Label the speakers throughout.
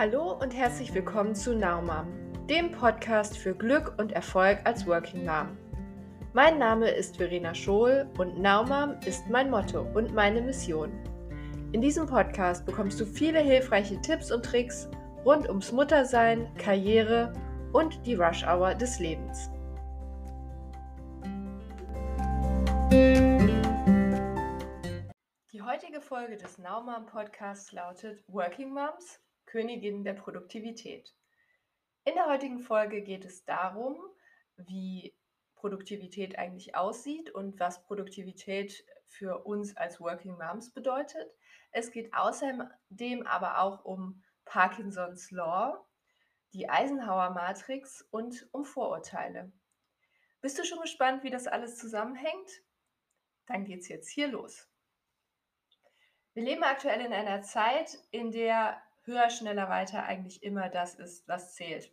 Speaker 1: Hallo und herzlich willkommen zu Now Mom, dem Podcast für Glück und Erfolg als Working Mom. Mein Name ist Verena Schohl und Now Mom ist mein Motto und meine Mission. In diesem Podcast bekommst du viele hilfreiche Tipps und Tricks rund ums Muttersein, Karriere und die Rush Hour des Lebens. Die heutige Folge des Now Mom Podcasts lautet Working Moms Königin der Produktivität. In der heutigen Folge geht es darum, wie Produktivität eigentlich aussieht und was Produktivität für uns als Working Moms bedeutet. Es geht außerdem aber auch um Parkinsons Law, die Eisenhower Matrix und um Vorurteile. Bist du schon gespannt, wie das alles zusammenhängt? Dann geht's jetzt hier los. Wir leben aktuell in einer Zeit, in der höher, schneller, weiter eigentlich immer das ist, was zählt.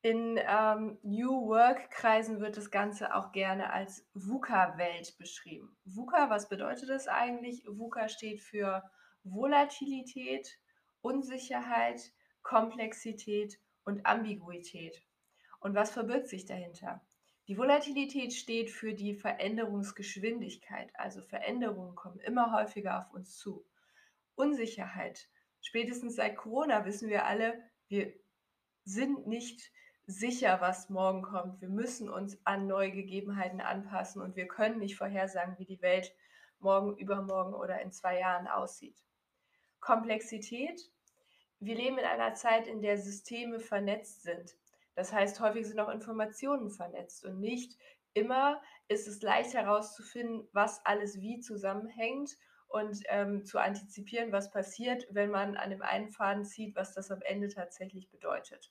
Speaker 1: In ähm, New Work-Kreisen wird das Ganze auch gerne als VUCA-Welt beschrieben. VUCA, was bedeutet das eigentlich? VUCA steht für Volatilität, Unsicherheit, Komplexität und Ambiguität. Und was verbirgt sich dahinter? Die Volatilität steht für die Veränderungsgeschwindigkeit, also Veränderungen kommen immer häufiger auf uns zu. Unsicherheit spätestens seit Corona wissen wir alle, wir sind nicht sicher, was morgen kommt. Wir müssen uns an neue Gegebenheiten anpassen und wir können nicht vorhersagen, wie die Welt morgen, übermorgen oder in zwei Jahren aussieht. Komplexität. Wir leben in einer Zeit, in der Systeme vernetzt sind. Das heißt, häufig sind auch Informationen vernetzt und nicht immer ist es leicht herauszufinden, was alles wie zusammenhängt und ähm, zu antizipieren, was passiert, wenn man an dem einen Faden zieht, was das am Ende tatsächlich bedeutet.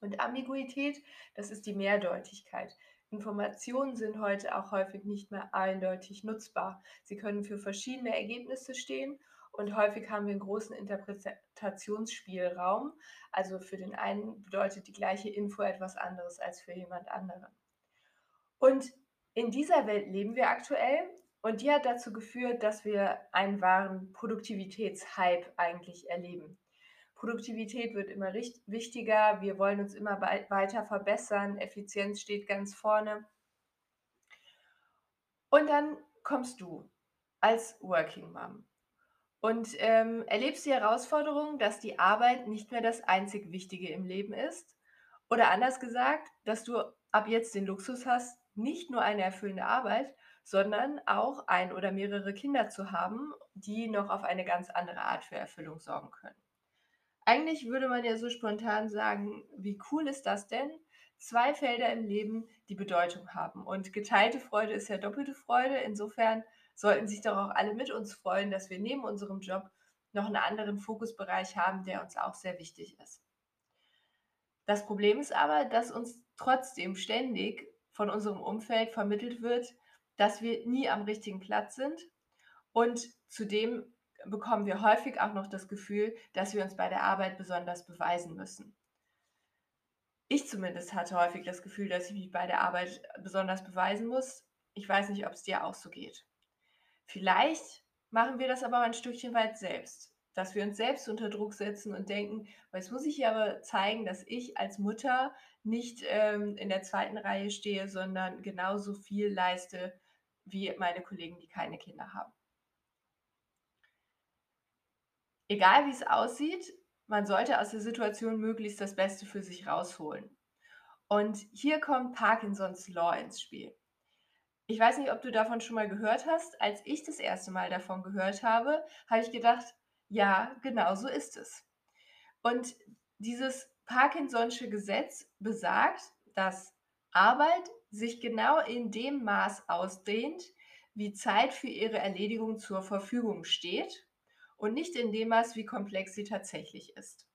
Speaker 1: Und Ambiguität, das ist die Mehrdeutigkeit. Informationen sind heute auch häufig nicht mehr eindeutig nutzbar. Sie können für verschiedene Ergebnisse stehen und häufig haben wir einen großen Interpretationsspielraum. Also für den einen bedeutet die gleiche Info etwas anderes als für jemand anderen. Und in dieser Welt leben wir aktuell und die hat dazu geführt, dass wir einen wahren Produktivitätshype eigentlich erleben. Produktivität wird immer wichtiger, wir wollen uns immer weiter verbessern, Effizienz steht ganz vorne. Und dann kommst du als Working Mom und ähm, erlebst die Herausforderung, dass die Arbeit nicht mehr das einzig Wichtige im Leben ist. Oder anders gesagt, dass du ab jetzt den Luxus hast, nicht nur eine erfüllende Arbeit, sondern auch ein oder mehrere Kinder zu haben, die noch auf eine ganz andere Art für Erfüllung sorgen können. Eigentlich würde man ja so spontan sagen, wie cool ist das denn? Zwei Felder im Leben, die Bedeutung haben. Und geteilte Freude ist ja doppelte Freude. Insofern sollten sich doch auch alle mit uns freuen, dass wir neben unserem Job noch einen anderen Fokusbereich haben, der uns auch sehr wichtig ist. Das Problem ist aber, dass uns trotzdem ständig von unserem Umfeld vermittelt wird, dass wir nie am richtigen Platz sind. Und zudem bekommen wir häufig auch noch das Gefühl, dass wir uns bei der Arbeit besonders beweisen müssen. Ich zumindest hatte häufig das Gefühl, dass ich mich bei der Arbeit besonders beweisen muss. Ich weiß nicht, ob es dir auch so geht. Vielleicht machen wir das aber ein Stückchen weit selbst, dass wir uns selbst unter Druck setzen und denken, jetzt muss ich hier aber zeigen, dass ich als Mutter nicht ähm, in der zweiten Reihe stehe, sondern genauso viel leiste wie meine Kollegen, die keine Kinder haben. Egal wie es aussieht, man sollte aus der Situation möglichst das Beste für sich rausholen. Und hier kommt Parkinsons Law ins Spiel. Ich weiß nicht, ob du davon schon mal gehört hast. Als ich das erste Mal davon gehört habe, habe ich gedacht, ja, genau so ist es. Und dieses Parkinson'sche Gesetz besagt, dass Arbeit sich genau in dem Maß ausdehnt, wie Zeit für ihre Erledigung zur Verfügung steht und nicht in dem Maß, wie komplex sie tatsächlich ist.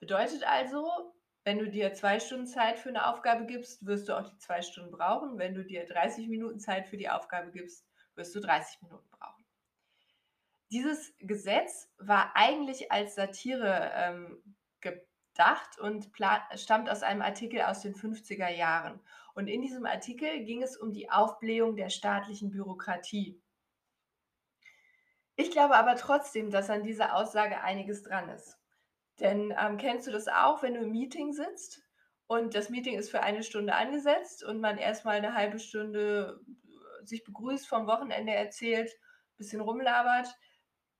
Speaker 1: Bedeutet also, wenn du dir zwei Stunden Zeit für eine Aufgabe gibst, wirst du auch die zwei Stunden brauchen. Wenn du dir 30 Minuten Zeit für die Aufgabe gibst, wirst du 30 Minuten brauchen. Dieses Gesetz war eigentlich als Satire ähm, gedacht und stammt aus einem Artikel aus den 50er Jahren. Und in diesem Artikel ging es um die Aufblähung der staatlichen Bürokratie. Ich glaube aber trotzdem, dass an dieser Aussage einiges dran ist. Denn ähm, kennst du das auch, wenn du im Meeting sitzt und das Meeting ist für eine Stunde angesetzt und man erstmal eine halbe Stunde äh, sich begrüßt, vom Wochenende erzählt, bisschen rumlabert,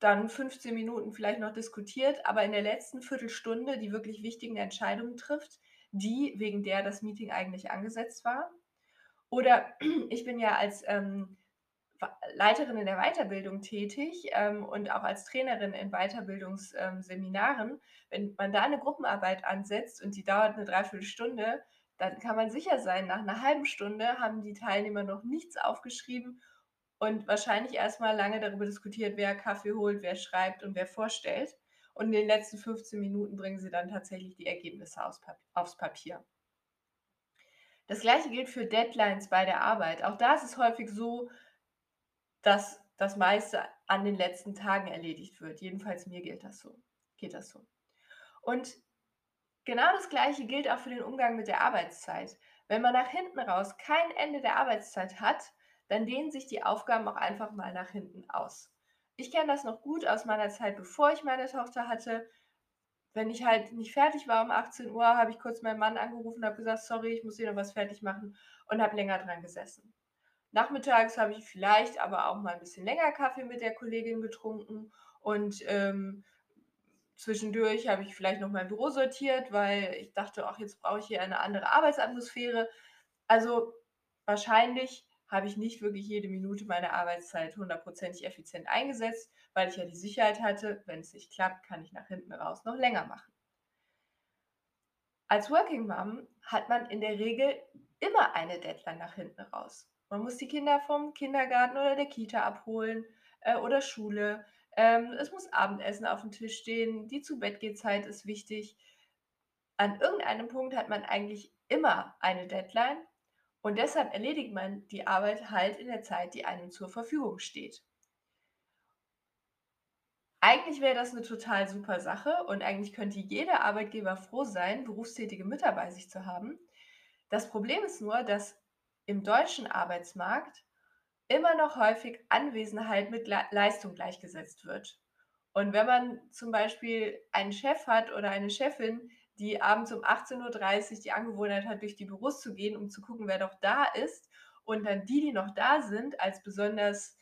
Speaker 1: dann 15 Minuten vielleicht noch diskutiert, aber in der letzten Viertelstunde die wirklich wichtigen Entscheidungen trifft, die wegen der das Meeting eigentlich angesetzt war. Oder ich bin ja als ähm, Leiterin in der Weiterbildung tätig ähm, und auch als Trainerin in Weiterbildungsseminaren. Ähm, Wenn man da eine Gruppenarbeit ansetzt und die dauert eine Dreiviertelstunde, dann kann man sicher sein, nach einer halben Stunde haben die Teilnehmer noch nichts aufgeschrieben und wahrscheinlich erstmal lange darüber diskutiert, wer Kaffee holt, wer schreibt und wer vorstellt. Und in den letzten 15 Minuten bringen sie dann tatsächlich die Ergebnisse aufs Papier. Das gleiche gilt für Deadlines bei der Arbeit. Auch da ist es häufig so, dass das meiste an den letzten Tagen erledigt wird. Jedenfalls mir gilt das so. Geht das so. Und genau das gleiche gilt auch für den Umgang mit der Arbeitszeit. Wenn man nach hinten raus kein Ende der Arbeitszeit hat, dann dehnen sich die Aufgaben auch einfach mal nach hinten aus. Ich kenne das noch gut aus meiner Zeit, bevor ich meine Tochter hatte. Wenn ich halt nicht fertig war um 18 Uhr, habe ich kurz meinen Mann angerufen und habe gesagt, sorry, ich muss hier noch was fertig machen und habe länger dran gesessen. Nachmittags habe ich vielleicht aber auch mal ein bisschen länger Kaffee mit der Kollegin getrunken und ähm, zwischendurch habe ich vielleicht noch mein Büro sortiert, weil ich dachte, ach, jetzt brauche ich hier eine andere Arbeitsatmosphäre. Also wahrscheinlich habe ich nicht wirklich jede Minute meiner Arbeitszeit hundertprozentig effizient eingesetzt, weil ich ja die Sicherheit hatte, wenn es nicht klappt, kann ich nach hinten raus noch länger machen. Als Working Mom hat man in der Regel immer eine Deadline nach hinten raus. Man muss die Kinder vom Kindergarten oder der Kita abholen äh, oder Schule. Ähm, es muss Abendessen auf dem Tisch stehen. Die zu Bett ist wichtig. An irgendeinem Punkt hat man eigentlich immer eine Deadline und deshalb erledigt man die Arbeit halt in der Zeit, die einem zur Verfügung steht. Eigentlich wäre das eine total super Sache und eigentlich könnte jeder Arbeitgeber froh sein, berufstätige Mütter bei sich zu haben. Das Problem ist nur, dass im deutschen Arbeitsmarkt immer noch häufig Anwesenheit mit Leistung gleichgesetzt wird. Und wenn man zum Beispiel einen Chef hat oder eine Chefin, die abends um 18.30 Uhr die Angewohnheit hat, durch die Büros zu gehen, um zu gucken, wer doch da ist, und dann die, die noch da sind, als besonders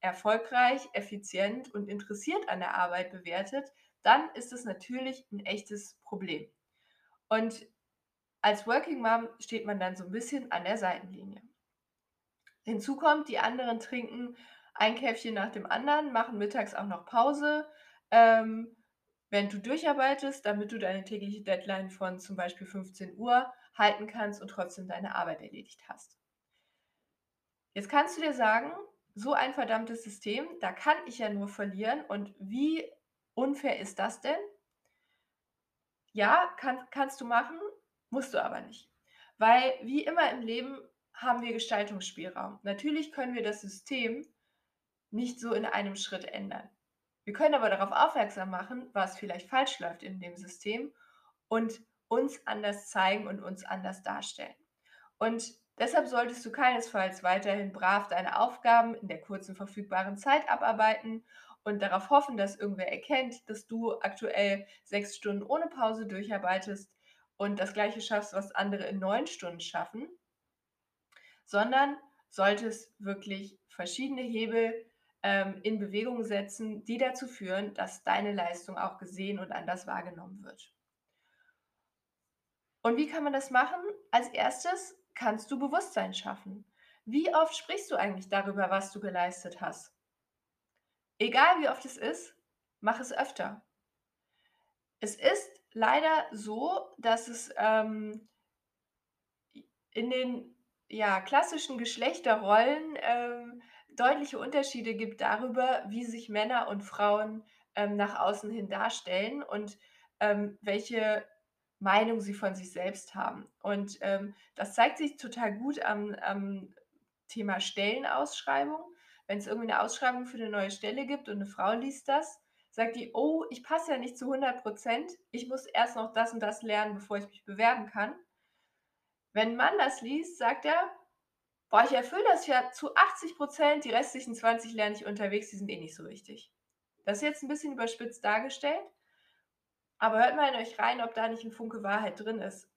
Speaker 1: erfolgreich, effizient und interessiert an der Arbeit bewertet, dann ist es natürlich ein echtes Problem. Und als Working Mom steht man dann so ein bisschen an der Seitenlinie. Hinzu kommt, die anderen trinken ein Käffchen nach dem anderen, machen mittags auch noch Pause, ähm, während du durcharbeitest, damit du deine tägliche Deadline von zum Beispiel 15 Uhr halten kannst und trotzdem deine Arbeit erledigt hast. Jetzt kannst du dir sagen, so ein verdammtes System, da kann ich ja nur verlieren und wie unfair ist das denn? Ja, kann, kannst du machen, Musst du aber nicht. Weil wie immer im Leben haben wir Gestaltungsspielraum. Natürlich können wir das System nicht so in einem Schritt ändern. Wir können aber darauf aufmerksam machen, was vielleicht falsch läuft in dem System und uns anders zeigen und uns anders darstellen. Und deshalb solltest du keinesfalls weiterhin brav deine Aufgaben in der kurzen verfügbaren Zeit abarbeiten und darauf hoffen, dass irgendwer erkennt, dass du aktuell sechs Stunden ohne Pause durcharbeitest und das gleiche schaffst, was andere in neun Stunden schaffen, sondern solltest wirklich verschiedene Hebel ähm, in Bewegung setzen, die dazu führen, dass deine Leistung auch gesehen und anders wahrgenommen wird. Und wie kann man das machen? Als erstes kannst du Bewusstsein schaffen. Wie oft sprichst du eigentlich darüber, was du geleistet hast? Egal wie oft es ist, mach es öfter. Es ist leider so, dass es ähm, in den ja, klassischen Geschlechterrollen ähm, deutliche Unterschiede gibt darüber, wie sich Männer und Frauen ähm, nach außen hin darstellen und ähm, welche Meinung sie von sich selbst haben. Und ähm, das zeigt sich total gut am, am Thema Stellenausschreibung. Wenn es irgendwie eine Ausschreibung für eine neue Stelle gibt und eine Frau liest das, sagt die, oh, ich passe ja nicht zu 100 Prozent, ich muss erst noch das und das lernen, bevor ich mich bewerben kann. Wenn ein Mann das liest, sagt er, boah, ich erfülle das ja zu 80 Prozent, die restlichen 20 lerne ich unterwegs, die sind eh nicht so wichtig. Das ist jetzt ein bisschen überspitzt dargestellt, Aber hört mal in euch rein, ob da nicht ein Funke Wahrheit drin ist.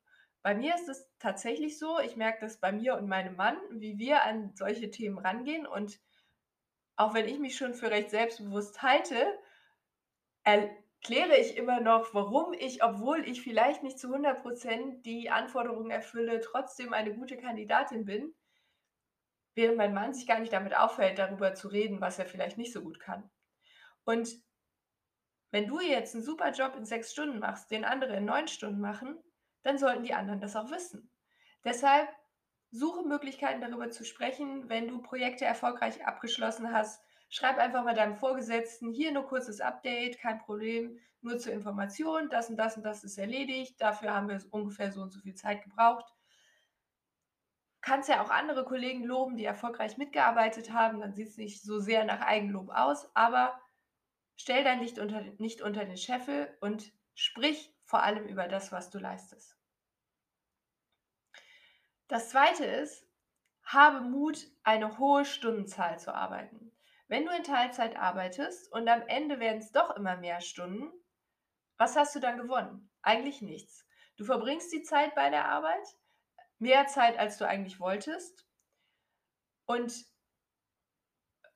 Speaker 1: Bei mir ist es tatsächlich so, ich merke das bei mir und meinem Mann, wie wir an solche Themen rangehen. Und auch wenn ich mich schon für recht selbstbewusst halte, erkläre ich immer noch, warum ich, obwohl ich vielleicht nicht zu 100% die Anforderungen erfülle, trotzdem eine gute Kandidatin bin, während mein Mann sich gar nicht damit auffällt, darüber zu reden, was er vielleicht nicht so gut kann. Und wenn du jetzt einen super Job in sechs Stunden machst, den andere in neun Stunden machen, dann sollten die anderen das auch wissen. Deshalb suche Möglichkeiten, darüber zu sprechen. Wenn du Projekte erfolgreich abgeschlossen hast, schreib einfach mal deinem Vorgesetzten, hier nur kurzes Update, kein Problem, nur zur Information, das und das und das ist erledigt, dafür haben wir ungefähr so und so viel Zeit gebraucht. Kannst ja auch andere Kollegen loben, die erfolgreich mitgearbeitet haben, dann sieht es nicht so sehr nach Eigenlob aus, aber Stell dein Licht unter, nicht unter den Scheffel und sprich vor allem über das, was du leistest. Das zweite ist, habe Mut, eine hohe Stundenzahl zu arbeiten. Wenn du in Teilzeit arbeitest und am Ende werden es doch immer mehr Stunden, was hast du dann gewonnen? Eigentlich nichts. Du verbringst die Zeit bei der Arbeit, mehr Zeit, als du eigentlich wolltest. Und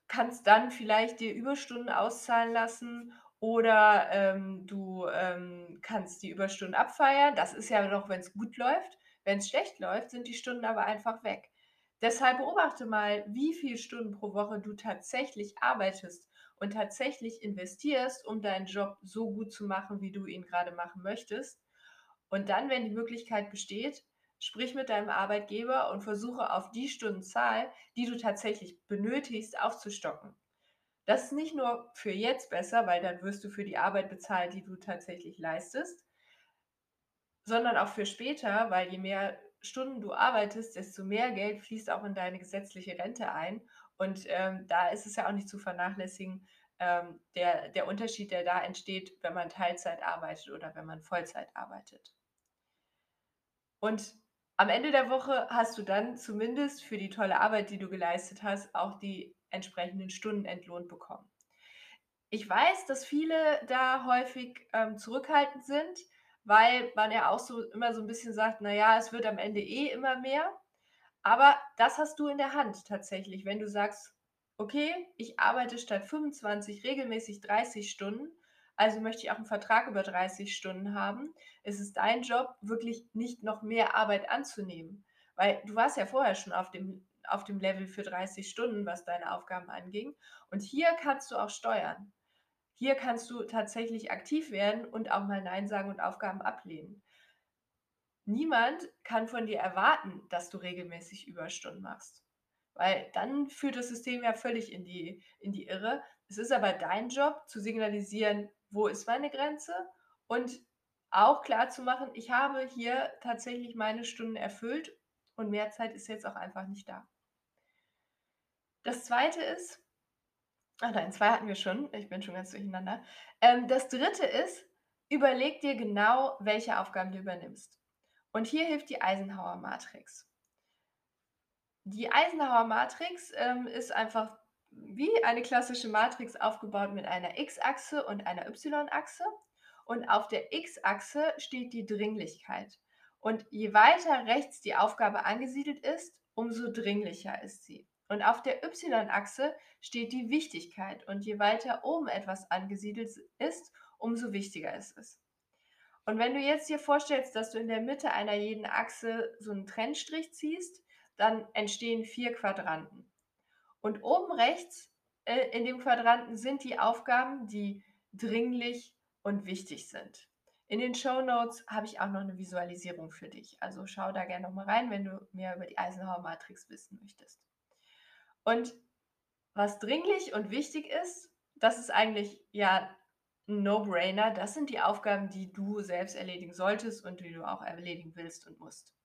Speaker 1: kannst dann vielleicht dir Überstunden auszahlen lassen oder ähm, du ähm, kannst die Überstunden abfeiern. Das ist ja noch, wenn es gut läuft. Wenn es schlecht läuft, sind die Stunden aber einfach weg. Deshalb beobachte mal, wie viele Stunden pro Woche du tatsächlich arbeitest und tatsächlich investierst, um deinen Job so gut zu machen, wie du ihn gerade machen möchtest. Und dann, wenn die Möglichkeit besteht, Sprich mit deinem Arbeitgeber und versuche auf die Stundenzahl, die du tatsächlich benötigst, aufzustocken. Das ist nicht nur für jetzt besser, weil dann wirst du für die Arbeit bezahlt, die du tatsächlich leistest, sondern auch für später, weil je mehr Stunden du arbeitest, desto mehr Geld fließt auch in deine gesetzliche Rente ein. Und ähm, da ist es ja auch nicht zu vernachlässigen, ähm, der, der Unterschied, der da entsteht, wenn man Teilzeit arbeitet oder wenn man Vollzeit arbeitet. Und am Ende der Woche hast du dann zumindest für die tolle Arbeit, die du geleistet hast, auch die entsprechenden Stunden entlohnt bekommen. Ich weiß, dass viele da häufig ähm, zurückhaltend sind, weil man ja auch so immer so ein bisschen sagt, naja, es wird am Ende eh immer mehr. Aber das hast du in der Hand tatsächlich, wenn du sagst, okay, ich arbeite statt 25 regelmäßig 30 Stunden also möchte ich auch einen Vertrag über 30 Stunden haben. Es ist dein Job, wirklich nicht noch mehr Arbeit anzunehmen. Weil du warst ja vorher schon auf dem, auf dem Level für 30 Stunden, was deine Aufgaben anging. Und hier kannst du auch steuern. Hier kannst du tatsächlich aktiv werden und auch mal Nein sagen und Aufgaben ablehnen. Niemand kann von dir erwarten, dass du regelmäßig Überstunden machst. Weil dann führt das System ja völlig in die, in die Irre. Es ist aber dein Job zu signalisieren, wo ist meine Grenze und auch klar zu machen, ich habe hier tatsächlich meine Stunden erfüllt und mehr Zeit ist jetzt auch einfach nicht da. Das zweite ist, ah nein, zwei hatten wir schon, ich bin schon ganz durcheinander. Ähm, das dritte ist, überleg dir genau, welche Aufgaben du übernimmst. Und hier hilft die Eisenhower Matrix. Die Eisenhower Matrix ähm, ist einfach wie eine klassische Matrix aufgebaut mit einer X-Achse und einer Y-Achse. Und auf der X-Achse steht die Dringlichkeit. Und je weiter rechts die Aufgabe angesiedelt ist, umso dringlicher ist sie. Und auf der Y-Achse steht die Wichtigkeit. Und je weiter oben etwas angesiedelt ist, umso wichtiger ist es. Und wenn du jetzt dir vorstellst, dass du in der Mitte einer jeden Achse so einen Trennstrich ziehst, dann entstehen vier Quadranten. Und oben rechts äh, in dem Quadranten sind die Aufgaben, die dringlich und wichtig sind. In den Show Notes habe ich auch noch eine Visualisierung für dich. Also schau da gerne nochmal rein, wenn du mehr über die Eisenhower Matrix wissen möchtest. Und was dringlich und wichtig ist, das ist eigentlich ja ein No-Brainer. Das sind die Aufgaben, die du selbst erledigen solltest und die du auch erledigen willst und musst.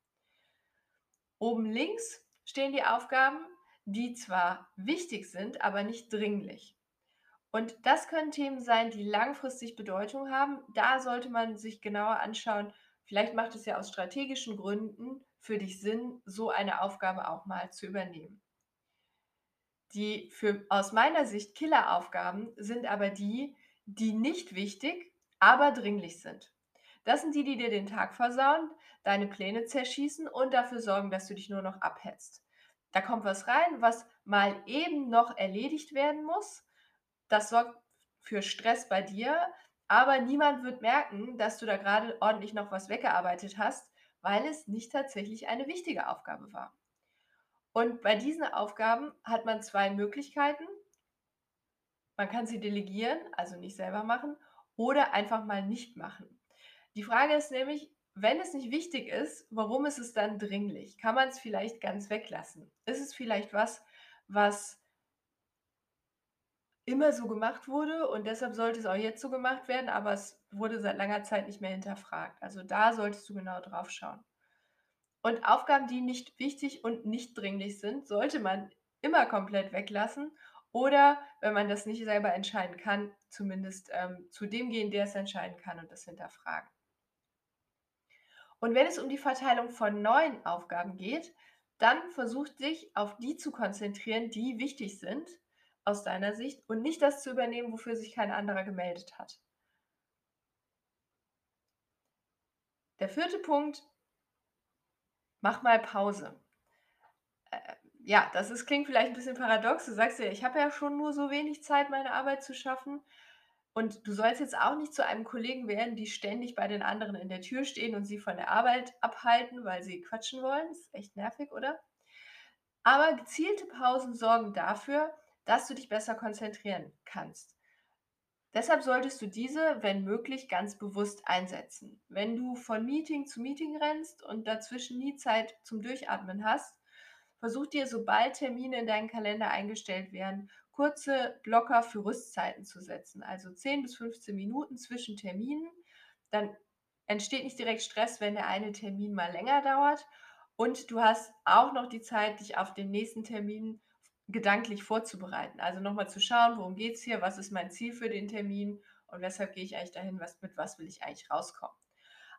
Speaker 1: Oben links stehen die Aufgaben, die zwar wichtig sind, aber nicht dringlich. Und das können Themen sein, die langfristig Bedeutung haben. Da sollte man sich genauer anschauen. Vielleicht macht es ja aus strategischen Gründen für dich Sinn, so eine Aufgabe auch mal zu übernehmen. Die für aus meiner Sicht Killeraufgaben sind aber die, die nicht wichtig, aber dringlich sind. Das sind die, die dir den Tag versauen, deine Pläne zerschießen und dafür sorgen, dass du dich nur noch abhetzt. Da kommt was rein, was mal eben noch erledigt werden muss. Das sorgt für Stress bei dir, aber niemand wird merken, dass du da gerade ordentlich noch was weggearbeitet hast, weil es nicht tatsächlich eine wichtige Aufgabe war. Und bei diesen Aufgaben hat man zwei Möglichkeiten. Man kann sie delegieren, also nicht selber machen, oder einfach mal nicht machen. Die Frage ist nämlich, wenn es nicht wichtig ist, warum ist es dann dringlich? Kann man es vielleicht ganz weglassen? Ist es vielleicht was, was immer so gemacht wurde und deshalb sollte es auch jetzt so gemacht werden, aber es wurde seit langer Zeit nicht mehr hinterfragt. Also da solltest du genau drauf schauen. Und Aufgaben, die nicht wichtig und nicht dringlich sind, sollte man immer komplett weglassen oder, wenn man das nicht selber entscheiden kann, zumindest ähm, zu dem gehen, der es entscheiden kann und das hinterfragen. Und wenn es um die Verteilung von neuen Aufgaben geht, dann versucht dich auf die zu konzentrieren, die wichtig sind aus deiner Sicht und nicht das zu übernehmen, wofür sich kein anderer gemeldet hat. Der vierte Punkt, mach mal Pause. Äh, ja, das ist, klingt vielleicht ein bisschen paradox. Du sagst ja, ich habe ja schon nur so wenig Zeit, meine Arbeit zu schaffen. Und du sollst jetzt auch nicht zu einem Kollegen werden, die ständig bei den anderen in der Tür stehen und sie von der Arbeit abhalten, weil sie quatschen wollen. Das ist echt nervig, oder? Aber gezielte Pausen sorgen dafür, dass du dich besser konzentrieren kannst. Deshalb solltest du diese, wenn möglich, ganz bewusst einsetzen. Wenn du von Meeting zu Meeting rennst und dazwischen nie Zeit zum Durchatmen hast, versuch dir, sobald Termine in deinen Kalender eingestellt werden, kurze Blocker für Rüstzeiten zu setzen, also 10 bis 15 Minuten zwischen Terminen. Dann entsteht nicht direkt Stress, wenn der eine Termin mal länger dauert. Und du hast auch noch die Zeit, dich auf den nächsten Termin gedanklich vorzubereiten. Also nochmal zu schauen, worum geht es hier, was ist mein Ziel für den Termin und weshalb gehe ich eigentlich dahin, was, mit was will ich eigentlich rauskommen.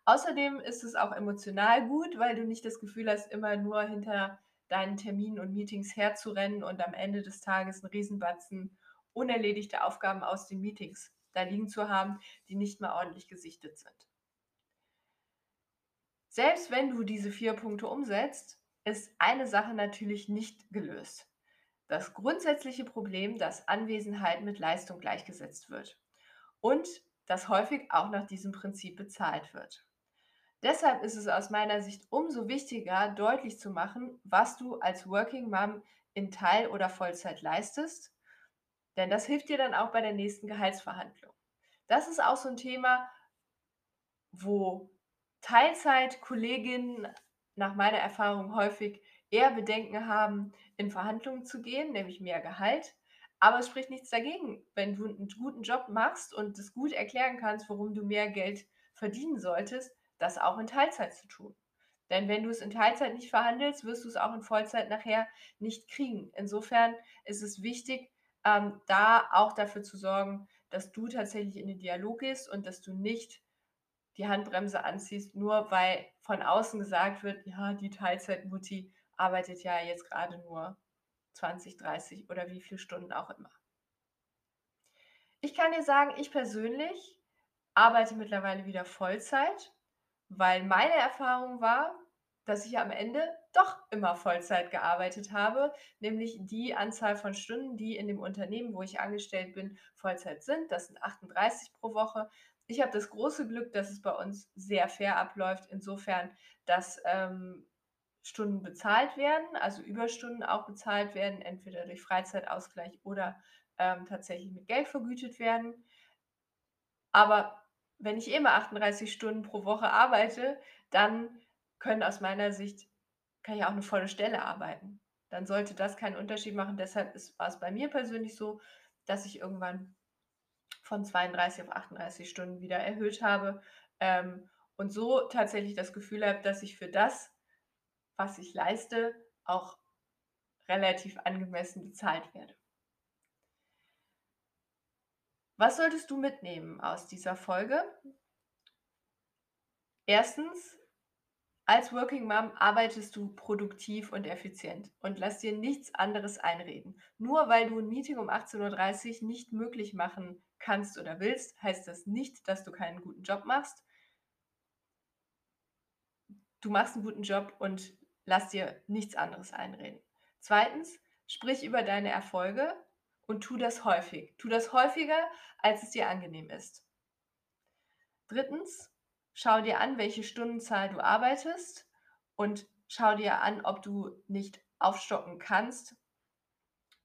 Speaker 1: Außerdem ist es auch emotional gut, weil du nicht das Gefühl hast, immer nur hinter deinen Terminen und Meetings herzurennen und am Ende des Tages einen Riesenbatzen unerledigte Aufgaben aus den Meetings da liegen zu haben, die nicht mehr ordentlich gesichtet sind. Selbst wenn du diese vier Punkte umsetzt, ist eine Sache natürlich nicht gelöst. Das grundsätzliche Problem, dass Anwesenheit mit Leistung gleichgesetzt wird und dass häufig auch nach diesem Prinzip bezahlt wird. Deshalb ist es aus meiner Sicht umso wichtiger, deutlich zu machen, was du als Working Mom in Teil- oder Vollzeit leistest, denn das hilft dir dann auch bei der nächsten Gehaltsverhandlung. Das ist auch so ein Thema, wo Teilzeitkolleginnen nach meiner Erfahrung häufig eher Bedenken haben, in Verhandlungen zu gehen, nämlich mehr Gehalt. Aber es spricht nichts dagegen, wenn du einen guten Job machst und es gut erklären kannst, warum du mehr Geld verdienen solltest, das auch in Teilzeit zu tun. Denn wenn du es in Teilzeit nicht verhandelst, wirst du es auch in Vollzeit nachher nicht kriegen. Insofern ist es wichtig, ähm, da auch dafür zu sorgen, dass du tatsächlich in den Dialog gehst und dass du nicht die Handbremse anziehst, nur weil von außen gesagt wird, ja, die Teilzeitmutti arbeitet ja jetzt gerade nur 20, 30 oder wie viele Stunden auch immer. Ich kann dir sagen, ich persönlich arbeite mittlerweile wieder Vollzeit weil meine Erfahrung war, dass ich am Ende doch immer Vollzeit gearbeitet habe, nämlich die Anzahl von Stunden, die in dem Unternehmen, wo ich angestellt bin, Vollzeit sind. Das sind 38 pro Woche. Ich habe das große Glück, dass es bei uns sehr fair abläuft, insofern, dass ähm, Stunden bezahlt werden, also Überstunden auch bezahlt werden, entweder durch Freizeitausgleich oder ähm, tatsächlich mit Geld vergütet werden. Aber wenn ich immer 38 Stunden pro Woche arbeite, dann können aus meiner Sicht, kann ich auch eine volle Stelle arbeiten. Dann sollte das keinen Unterschied machen. Deshalb ist, war es bei mir persönlich so, dass ich irgendwann von 32 auf 38 Stunden wieder erhöht habe ähm, und so tatsächlich das Gefühl habe, dass ich für das, was ich leiste, auch relativ angemessen bezahlt werde. Was solltest du mitnehmen aus dieser Folge? Erstens, Als Working Mom arbeitest du produktiv und effizient und lass dir nichts anderes einreden. Nur weil du ein Meeting um 18:30 Uhr nicht möglich machen kannst oder willst, heißt das nicht, dass du keinen guten Job machst. Du machst einen guten Job und lass dir nichts anderes einreden. Zweitens, sprich über deine Erfolge und tu das häufig. Tu das häufiger, als es dir angenehm ist. Drittens, schau dir an, welche Stundenzahl du arbeitest und schau dir an, ob du nicht aufstocken kannst,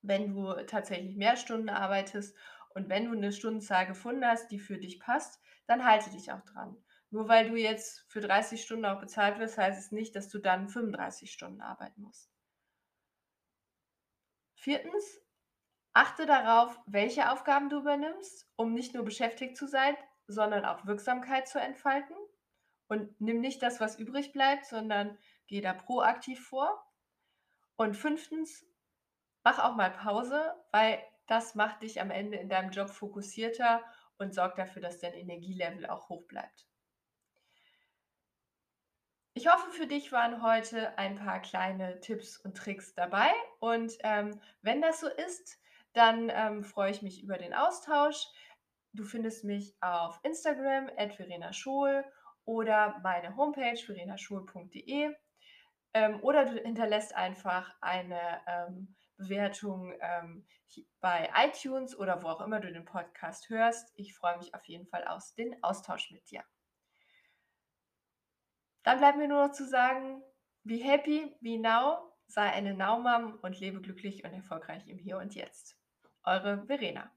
Speaker 1: wenn du tatsächlich mehr Stunden arbeitest. Und wenn du eine Stundenzahl gefunden hast, die für dich passt, dann halte dich auch dran. Nur weil du jetzt für 30 Stunden auch bezahlt wirst, heißt es nicht, dass du dann 35 Stunden arbeiten musst. Viertens, achte darauf, welche Aufgaben du übernimmst, um nicht nur beschäftigt zu sein, sondern auch Wirksamkeit zu entfalten. Und nimm nicht das, was übrig bleibt, sondern geh da proaktiv vor. Und fünftens, mach auch mal Pause, weil das macht dich am Ende in deinem Job fokussierter und sorgt dafür, dass dein Energielevel auch hoch bleibt. Ich hoffe, für dich waren heute ein paar kleine Tipps und Tricks dabei. Und ähm, wenn das so ist, dann ähm, freue ich mich über den Austausch. Du findest mich auf Instagram at Verena Schohl oder meine Homepage verenaschul.de ähm, oder du hinterlässt einfach eine ähm, Bewertung ähm, bei iTunes oder wo auch immer du den Podcast hörst. Ich freue mich auf jeden Fall aus den Austausch mit dir. Dann bleibt mir nur noch zu sagen, be happy, be now, sei eine Now-Mom und lebe glücklich und erfolgreich im Hier und Jetzt. Eure Verena.